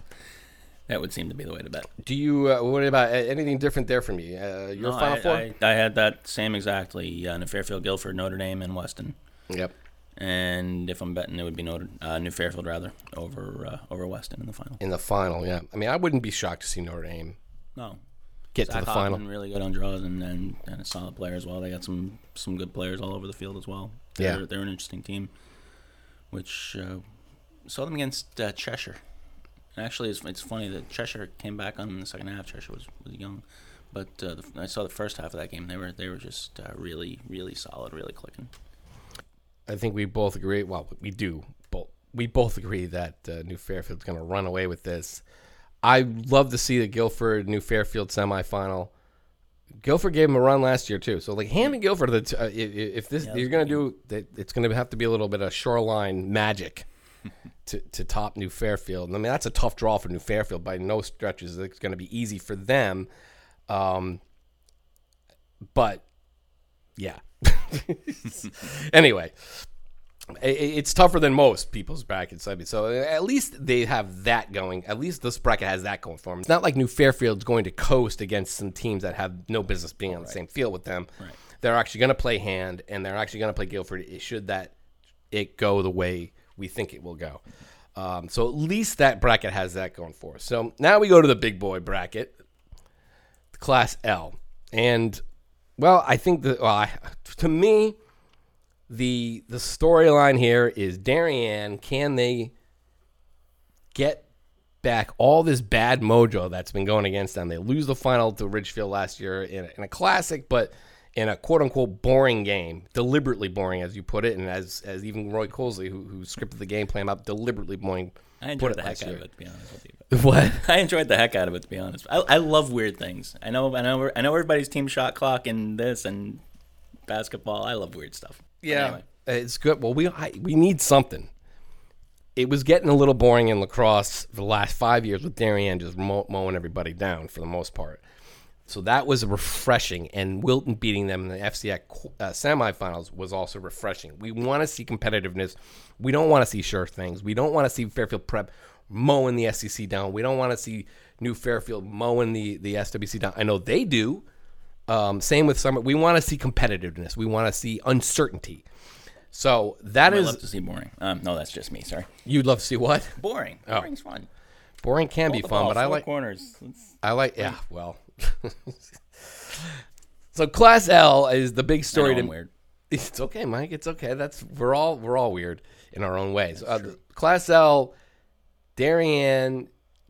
S5: that would seem to be the way to bet.
S4: Do you? Uh, what about uh, anything different there from you? Uh, your
S5: No,
S4: final
S5: I,
S4: four?
S5: I, I had that same exactly. Uh, New Fairfield, Guilford, Notre Dame, and Weston.
S4: Yep.
S5: And if I'm betting, it would be Notre, uh, New Fairfield rather over uh, over Weston in the final.
S4: In the final, yeah. I mean, I wouldn't be shocked to see Notre Dame
S5: No,
S4: get
S5: Zach
S4: to the final.
S5: Really good on draws and and, and a solid player as well. They got some some good players all over the field as well. They're,
S4: Yeah.
S5: they're an interesting team. Which uh, saw them against uh, Cheshire. And actually, it's, it's funny that Cheshire came back on in the second half. Cheshire was, was young, but uh, the, I saw the first half of that game. They were they were just uh, really really solid, really clicking.
S4: I think we both agree. Well, we do. Both we both agree that uh, New Fairfield's going to run away with this. I love to see the Guilford New Fairfield semifinal. Guilford gave them a run last year too. So like Ham and Guilford, the t- uh, if this you're going to do, it's going to have to be a little bit of shoreline magic to, to top New Fairfield. And I mean that's a tough draw for New Fairfield by no stretches. It's going to be easy for them. Um, but yeah. anyway, it's tougher than most people's brackets. I mean, so at least they have that going. At least this bracket has that going for them. It's not like New Fairfield's going to coast against some teams that have no business being on the same field with them. They're actually going to play hand, and they're actually going to play Guilford. It- Should that it go the way we think it will go. Um, so at least that bracket has that going for us. So now we go to the big boy bracket, Class L, and well, I think that well, I, to me, the the storyline here is Darien. Can they get back all this bad mojo that's been going against them? They lose the final to Ridgefield last year in a, in a classic, but in a quote unquote boring game, deliberately boring as you put it, and as as even Roy Colsey, who, who scripted the game plan up, deliberately boring.
S5: I enjoyed the heck
S4: last
S5: out
S4: year.
S5: of it, to be honest with you.
S4: What?
S5: I enjoyed the heck out of it, to be honest. I, I love weird things. I know, I know, I know everybody's team shot clock and this and basketball. I love weird stuff.
S4: Yeah,
S5: anyway.
S4: it's good. Well, we I, we need something. It was getting a little boring in lacrosse for the last five years with Darien just mow, mowing everybody down for the most part. So that was refreshing, and Wilton beating them in the qu- uh, semifinals was also refreshing. We want to see competitiveness. We don't want to see sure things. We don't want to see Fairfield Prep mowing the SEC down. We don't want to see New Fairfield mowing the the SWC down. I know they do. Um, same with Somers. We want to see competitiveness. We want to see uncertainty. So that
S5: I
S4: is
S5: love to see boring. Um, no, that's just me. Sorry.
S4: you'd love to see what
S5: Boring.
S4: Oh.
S5: Boring's fun.
S4: boring can be
S5: Hold the
S4: fun,
S5: ball,
S4: but I like
S5: corners. It's-
S4: I like yeah. Well, so Class L is the big story.
S5: I
S4: to
S5: weird.
S4: It's okay, Mike. It's okay. That's we're all we're all weird in our own ways. Uh, Class L Darien,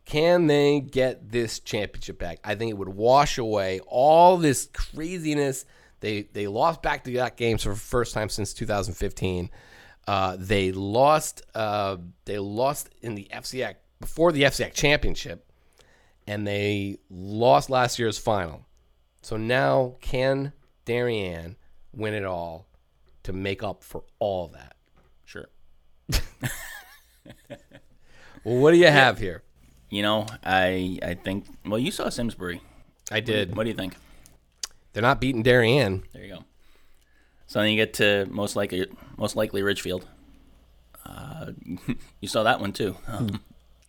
S4: can they get this championship back? I think it would wash away all this craziness. They they lost back to back games for the first time since 2015. Uh, they lost. Uh, they lost in the FCX before the FCX championship, and they lost last year's final. So now, can Darien win it all to make up for all that?
S5: Sure.
S4: Well, what do you have here?
S5: You know, I I think. Well, you saw Simsbury.
S4: I did.
S5: What do you think?
S4: They're not beating Darien.
S5: There you go. So then you get to most likely most likely Ridgefield. Uh, you saw that one too. Um,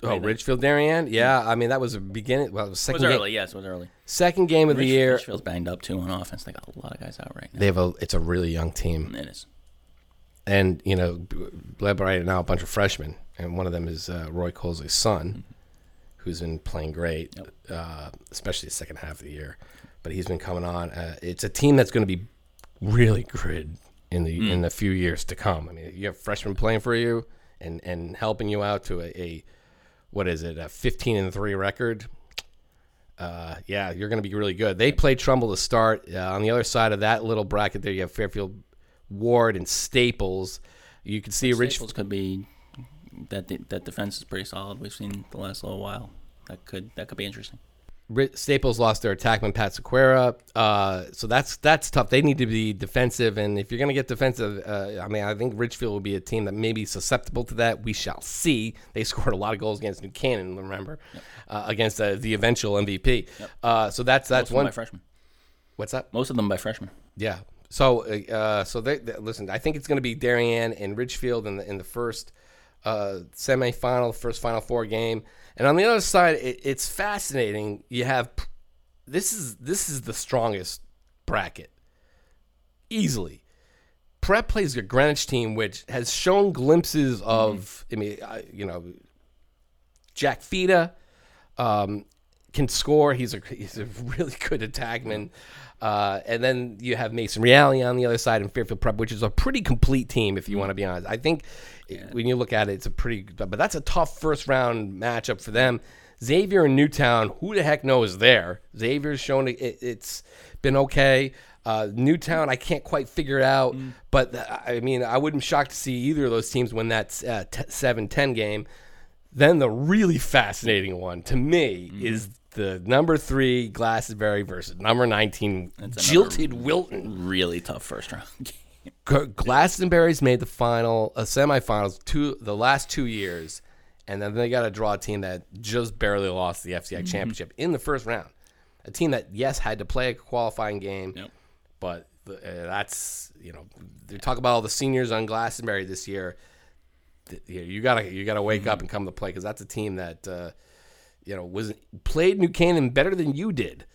S4: Oh, Ridgefield Darien? Yeah, I mean that was a beginning. Well, it was
S5: it
S4: second
S5: was
S4: game,
S5: early. Yes, it was early.
S4: second game of the
S5: Ridge-
S4: year.
S5: Ridgefield's banged up too on offense. They got a lot of guys out right now.
S4: They have a. It's a really young team,
S5: It is.
S4: and you know, led right now a bunch of freshmen, and one of them is uh, Roy Colsey's son, who's been playing great, uh, especially the second half of the year. But he's been coming on. Uh, it's a team that's going to be really good in the in the few years to come. I mean, you have freshmen playing for you and and helping you out to a, a what is it, a 15 and three record. Uh, yeah, you're going to be really good. They played Trumbull to start. Uh, on the other side of that little bracket, there you have Fairfield, Ward, and Staples. You can see.
S5: Staples could be that de- that defense is pretty solid. We've seen the last little while. That could that could be interesting.
S4: Staples lost their attackman Pat Sequeira, uh, so that's that's tough. They need to be defensive, and if you're going to get defensive, uh, I mean, I think Ridgefield will be a team that may be susceptible to that. We shall see. They scored a lot of goals against New Canaan, remember, uh, against uh, the eventual MVP. Uh, so that's that's
S5: Most of them by freshmen.
S4: What's that?
S5: Most of them by freshmen.
S4: Yeah. So, uh, so they, they- listen. I think it's going to be Darien and Ridgefield in the in the first uh, semifinal, first Final Four game. And on the other side, it, it's fascinating. You have this is this is the strongest bracket easily. Prep plays a Greenwich team which has shown glimpses of. I mean, I, you know, Jack Fita um, can score. He's a he's a really good attackman. Uh, and then you have Mason Reale on the other side and Fairfield Prep, which is a pretty complete team, if you want to be honest. I think when you look at it, it's a pretty, but that's a tough first round matchup for them. Xavier and Newtown, who the heck knows there? Xavier's shown it, it's been okay. Uh, Newtown, I can't quite figure it out, but uh, I mean, I wouldn't be shocked to see either of those teams win that uh, t- 7-10 game. Then the really fascinating one to me is the number three Glastonbury versus number 19 Jilted Wilton.
S5: Really tough first round.
S4: Glastonbury's made the final, uh, semifinals, two the last two years, and then they got to draw a team that just barely lost the FCX championship in the first round. A team that yes had to play a qualifying game,
S5: Yep.
S4: but uh, that's you know they talk about all the seniors on Glastonbury this year. You, gotta you gotta wake up and come to play because that's a team that uh, you know was played New Canaan better than you did,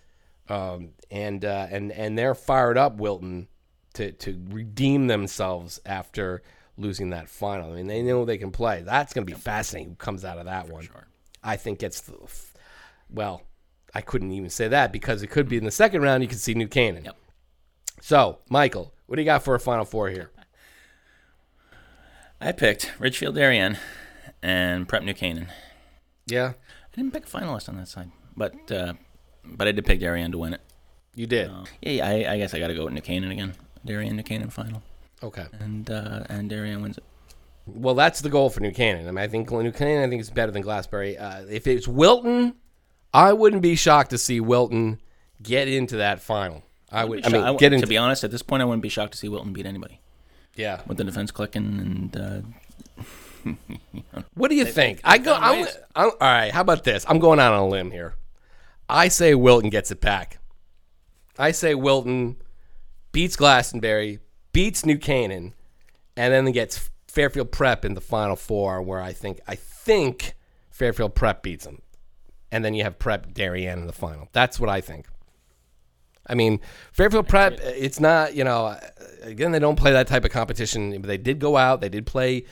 S4: um, and uh, and and they're fired up Wilton to to redeem themselves after losing that final. I mean they know they can play. That's gonna be fascinating. Who comes out of that one? I think it's the well. I couldn't even say that because it could be in the second round. You could see New Canaan.
S5: Yep.
S4: So, Michael, what do you got for a final four here?
S5: I picked Ridgefield Darien and Prep New Canaan.
S4: Yeah,
S5: I didn't pick a finalist on that side, but uh, but I did pick Darien to win it.
S4: you did.
S5: Uh, yeah, yeah, I, I guess I got to go with New Canaan again. Darien New Canaan final,
S4: okay.
S5: and uh, and Darien wins it.
S4: Well, that's the goal for New Canaan. I mean, I think New Canaan, I think is better than Glassbury. Uh, if it's Wilton, I wouldn't be shocked to see Wilton get into that final. I would. I mean,
S5: I-
S4: get
S5: to be honest, at this point, I wouldn't be shocked to see Wilton beat anybody
S4: yeah.
S5: with the defense clicking and. Uh,
S4: What do you think? I go. I'm. I'm, all right. How about this? I'm going out on a limb here. I say Wilton gets it back. I say Wilton beats Glastonbury, beats New Canaan, and then gets Fairfield Prep in the final four, where I think I think Fairfield Prep beats them, and then you have Prep Darien in the final. That's what I think. I mean, Fairfield Prep, it's not, you know, again, they don't play that type of competition. But they did go out. They did play.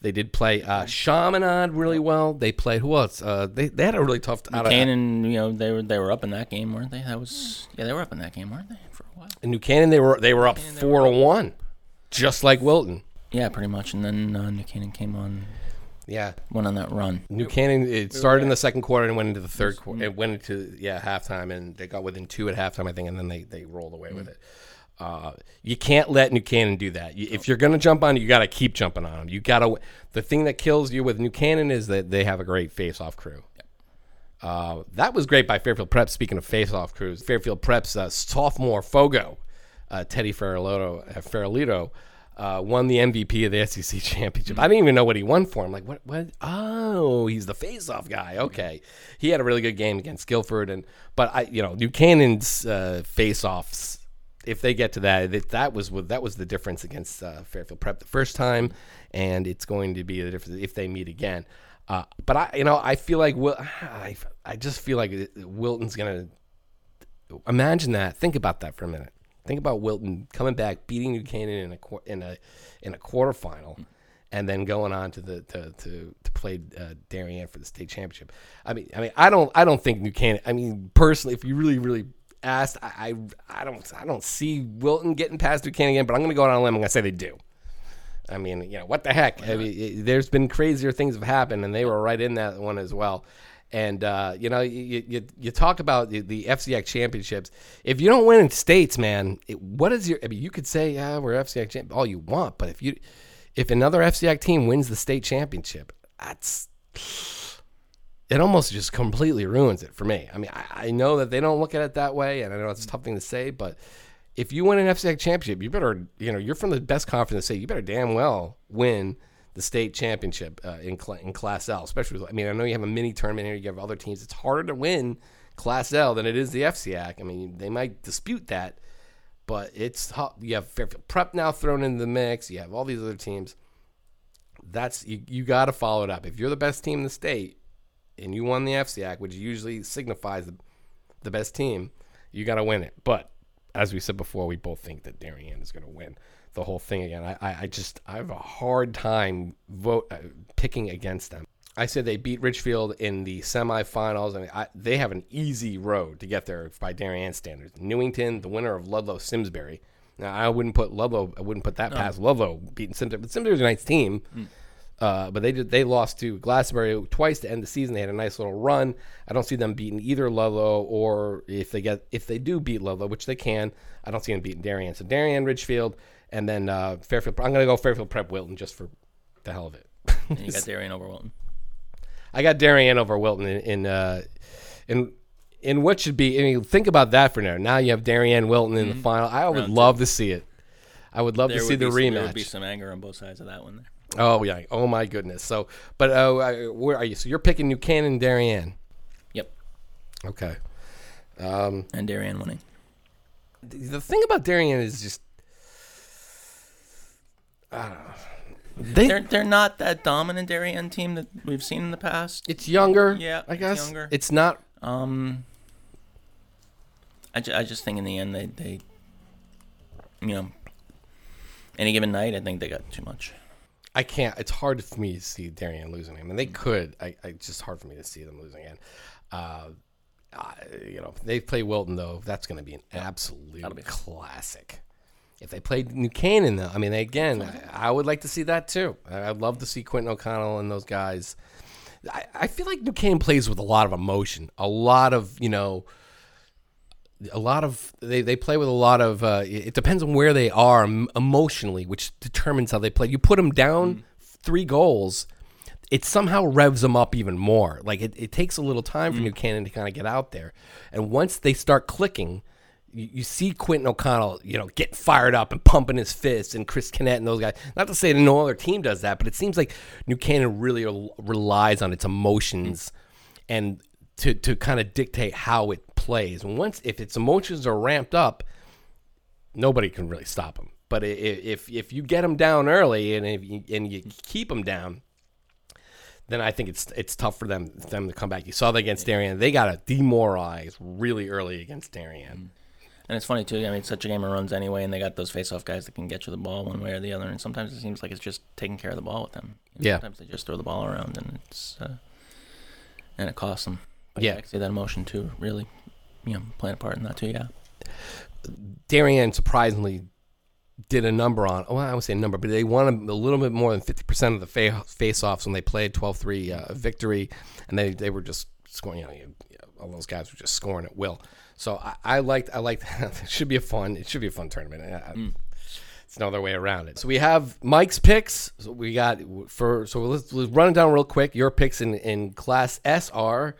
S4: They did play uh, Chaminade really well. They played who else? Uh, they, they had a really tough. out of-
S5: Canaan, you know, they were they were up in that game, weren't they? That was yeah, they were up in that game, weren't they, for a while?
S4: in New Canaan, they were they were up four to one, just like Wilton.
S5: Yeah, pretty much. And then uh, New Canaan came on.
S4: Yeah,
S5: went on that run.
S4: New Canaan. It started in the second quarter and went into the third quarter. It went into yeah halftime, and they got within two at halftime, I think, and then they they rolled away with it. Uh, you can't let New Canaan do that. If you're going to jump on, you got to keep jumping on them. You got to. The thing that kills you with New Canaan is that they have a great face-off crew. Uh, that was great by Fairfield Prep. Speaking of face-off crews, Fairfield Prep's uh, sophomore Fogo, uh, Teddy Farolito, uh, Farolito uh, won the MVP of the SEC championship. I didn't even know what he won for. I'm like, what? What? Oh, he's the face-off guy. Okay, he had a really good game against Guilford, and but I, you know, New Canaan's uh, face-offs. If they get to that, that, that was what that was the difference against uh, Fairfield Prep the first time, and it's going to be the difference if they meet again. Uh, but I, you know, I feel like Wil- I, I just feel like Wilton's gonna imagine that. Think about that for a minute. Think about Wilton coming back, beating New Canaan in a in a in a quarterfinal, and then going on to the to to, to play uh, Darien for the state championship. I mean, I mean, I don't I don't think New Canaan. I mean, personally, if you really really asked, I I, I don't I don't see Wilton getting past Canaan again. But I'm going to go out on a limb. I'm going to say they do. I mean, you know, what the heck? I mean, it, there's been crazier things have happened, and they were right in that one as well. And uh, you know, you, you you talk about the, the championships. If you don't win in states, man, it, what is your? I mean, you could say, yeah, we're FCX champ, all you want, but if you, if another FCX team wins the state championship, that's it almost just completely ruins it for me. I mean, I, I know that they don't look at it that way, and I know it's a tough thing to say, but if you win an FCAC championship, you better, you know, you're from the best conference the state. You better damn well win the state championship uh, in cl- in Class L. Especially, with, I mean, I know you have a mini tournament here. You have other teams. It's harder to win Class L than it is the FCAC. I mean, they might dispute that, but it's hu- you have Fairfield Prep now thrown into the mix. You have all these other teams. That's you. You got to follow it up. If you're the best team in the state and you won the FCAC, which usually signifies the, the best team, you got to win it. But as we said before, we both think that Darien is going to win the whole thing again. I, I, I just I have a hard time vote uh, picking against them. I said they beat Ridgefield in the semifinals, and I, they have an easy road to get there by Darien standards. Newington, the winner of Ludlow Simsbury. Now I wouldn't put Ludlow. I wouldn't put that
S5: No.
S4: past Ludlow beating Simsbury, but Simsbury's a nice team. Uh, but they did, they lost to Glassbury twice to end the season. They had a nice little run. I don't see them beating either Ludlow or if they get if they do beat Ludlow, which they can. I don't see them beating Darien. So Darien, Ridgefield, and then uh, Fairfield. I'm going to go Fairfield Prep Wilton just for the hell of it.
S5: And you got Darien over Wilton.
S4: I got Darien over Wilton in in uh, in, in what should be. I mean, think about that for now. Now you have Darien Wilton in the final. I would
S5: Mm-hmm. Round two.
S4: love to see it. I would love
S5: There
S4: to see the
S5: some-
S4: rematch.
S5: There would be some anger on both sides of that one. There.
S4: Oh yeah. Oh my goodness. So, but uh, where are you? So you're picking New Canaan, Darien.
S5: Yep.
S4: Okay. Um,
S5: and Darien winning.
S4: The thing about Darien is just, I don't know. They,
S5: They're they're not that dominant Darien team that we've seen in the past.
S4: It's younger.
S5: Yeah,
S4: I
S5: it's
S4: guess
S5: younger.
S4: it's not.
S5: Um, I, ju- I just think in the end they they, you know, any given night I think they got too much.
S4: I can't. It's hard for me to see Darien losing. him, and they could. I, I it's just hard for me to see them losing again. Uh, I, you know, if they play Wilton though. That's going to be an absolute classic. If they played New Canaan though, I mean, again, I, I would like to see that too. I- I'd love to see Quentin O'Connell and those guys. I, I feel like New Canaan plays with a lot of emotion, a lot of you know, a lot of they, they play with a lot of uh, it depends on where they are emotionally which determines how they play. You put them down mm-hmm. three goals it somehow revs them up even more. Like it, it takes a little time for new mm. cannon to kind of get out there. And once they start clicking you, you see quentin o'connell you know get fired up and pumping his fists and chris Kinnett and those guys. Not to say that no other team does that but it seems like New Canaan really rel- relies on its emotions mm. and to to kind of dictate how it plays. Once if its emotions are ramped up, nobody can really stop them. But if if you get them down early and if you, and you keep them down, then I think it's it's tough for them them to come back. You saw that against Darien; they got to demoralize really early against Darien.
S5: And it's funny too. I mean, it's such a game of runs anyway, and they got those face-off guys that can get you the ball one way or the other. And sometimes it seems like it's just taking care of the ball with them. Know,
S4: Yeah.
S5: Sometimes they just throw the ball around, and it's uh, and it costs them. But
S4: Yeah.
S5: I see that emotion too. Really, you know, playing a part in that too. Yeah.
S4: Darien surprisingly did a number on. Well, I would say a number, but they won a, a little bit more than fifty percent of the fa- face-offs when they played 12-3 uh, victory, and they they were just scoring. You know, you, you know, all those guys were just scoring at will. So I, I liked I liked. That. It should be a fun. It should be a fun tournament. I- I- It's no other way around it. So we have Mike's picks. So we got for so let's, let's run it down real quick. Your picks in in Class S SR,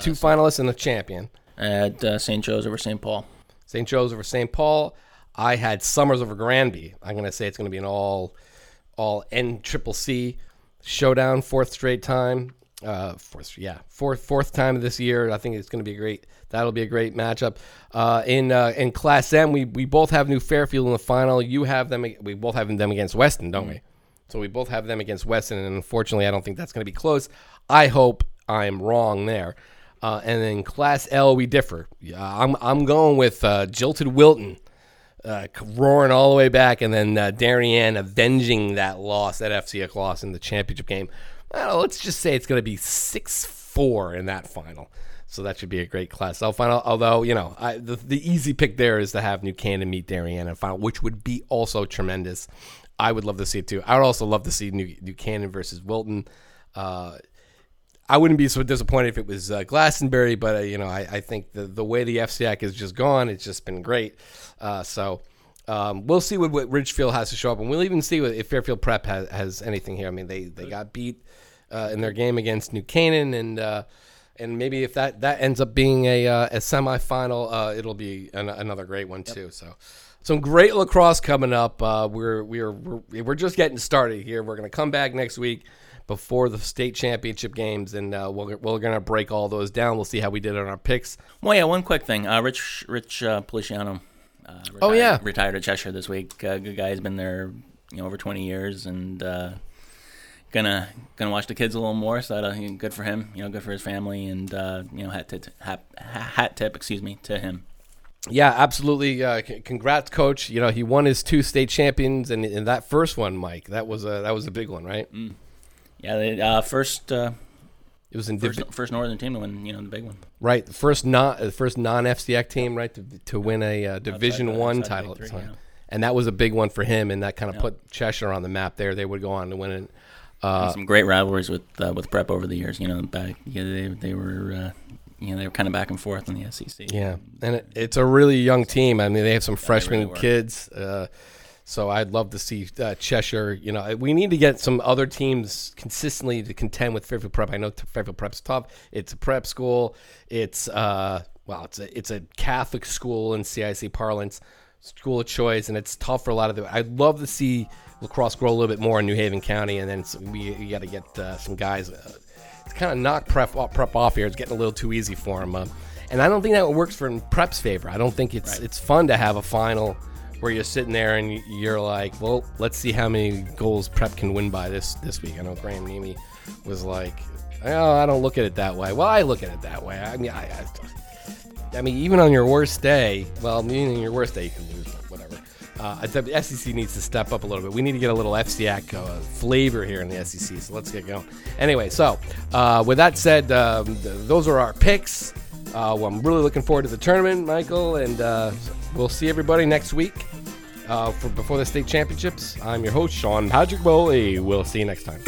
S4: two finalists and a champion.
S5: At uh, St. Joe's over St. Paul.
S4: St. Joe's over St. Paul. I had Somers over Granby. I'm going to say it's going to be an all all N triple C showdown, fourth straight time. Uh, fourth, yeah, fourth fourth time of this year. I think it's going to be a great. That'll be a great matchup. Uh, in uh, in Class M, we we both have New Fairfield in the final. You have them. We both have them against Weston, don't we? So we both have them against Weston, and unfortunately, I don't think that's going to be close. I hope I'm wrong there. Uh, and then Class L, we differ. I'm I'm going with uh, Jilted Wilton, uh, roaring all the way back, and then uh, avenging that loss, that FCX loss in the championship game. Let's just say it's going to be six four in that final. So that should be a great Class L final. Although you know, I, the the easy pick there is to have New Canaan meet Darien in final, which would be also tremendous. I would love to see it too. I would also love to see New New Canaan versus Wilton. Uh, I wouldn't be so disappointed if it was uh, Glastonbury, but uh, you know, I, I think the the way the FCAC has just gone, it's just been great. Uh, so um, we'll see what, what Ridgefield has to show up, and we'll even see what, if Fairfield Prep has, has anything here. I mean, they they got beat uh, in their game against New Canaan, and uh, and maybe if that that ends up being a uh, a semifinal, uh, it'll be an, another great one too. So. Some great lacrosse coming up. Uh, we're we're we're we're just getting started here. We're gonna come back next week before the state championship games, and uh, we're, we're gonna break all those down. We'll see how we did on our picks.
S5: Well, yeah, one quick thing. Uh, Rich Rich uh, Policiano. Uh, retired,
S4: Oh, yeah.
S5: retired at Cheshire this week. Uh, good guy. He's been there, you know, over 20 years, and uh, gonna gonna watch the kids a little more. So that, good for him. You know, good for his family, and uh, you know, hat tip, hat, hat tip, excuse me, to him.
S4: Yeah, absolutely. Uh, congrats, coach. You know he won his two state champions, and in that first one, Mike, that was a that was a big one, right?
S5: Yeah, the uh, first. Uh,
S4: it was in
S5: first,
S4: divi-
S5: first northern team to win, you know, the big one.
S4: Right, the first non the first non FCX team, right, to, to win a uh, Division
S5: the-
S4: One
S5: outside
S4: title, at the time.
S5: yeah.
S4: and that was a big one for him, and that kind of
S5: Yeah.
S4: put Cheshire on the map. There, they would go on to win it. Uh,
S5: some great rivalries with uh, with Prep over the years. You know, back yeah, they they were uh, you know they were kind of back and forth in the SEC.
S4: Yeah, and it, it's a really young team. I mean, they have some freshman
S5: really
S4: kids. Uh, so I'd love to see uh, Cheshire. You know, we need to get some other teams consistently to contend with Fairfield Prep. I know Fairfield Prep's tough. It's a prep school. It's uh, well, it's a it's a Catholic school in CIC parlance, school of choice, and it's tough for a lot of the. I'd love to see lacrosse grow a little bit more in New Haven County, and then some, we, we got to get uh, some guys. Uh, it's kind of knock prep off, prep off here. It's getting a little too easy for them. uh, and I don't think that works for prep's favor. I don't think it's it's fun to have a final where you're sitting there and you're like, well, let's see how many goals prep can win by this this week. I know Graham Nemi was like, oh, I don't look at it that way. Well, I look at it that way. I mean, I, I, I mean, even on your worst day, well, even on your worst day, you can lose, whatever. Uh, the SEC needs to step up a little bit. We need to get a little FCAC uh, flavor here in the SEC. So let's get going. Anyway, so uh, with that said, um, th- those are our picks. Uh, well, I'm really looking forward to the tournament, Michael, and uh, we'll see everybody next week uh, for before the state championships. I'm your host, Sean Patrick Bowley. We'll see you next time.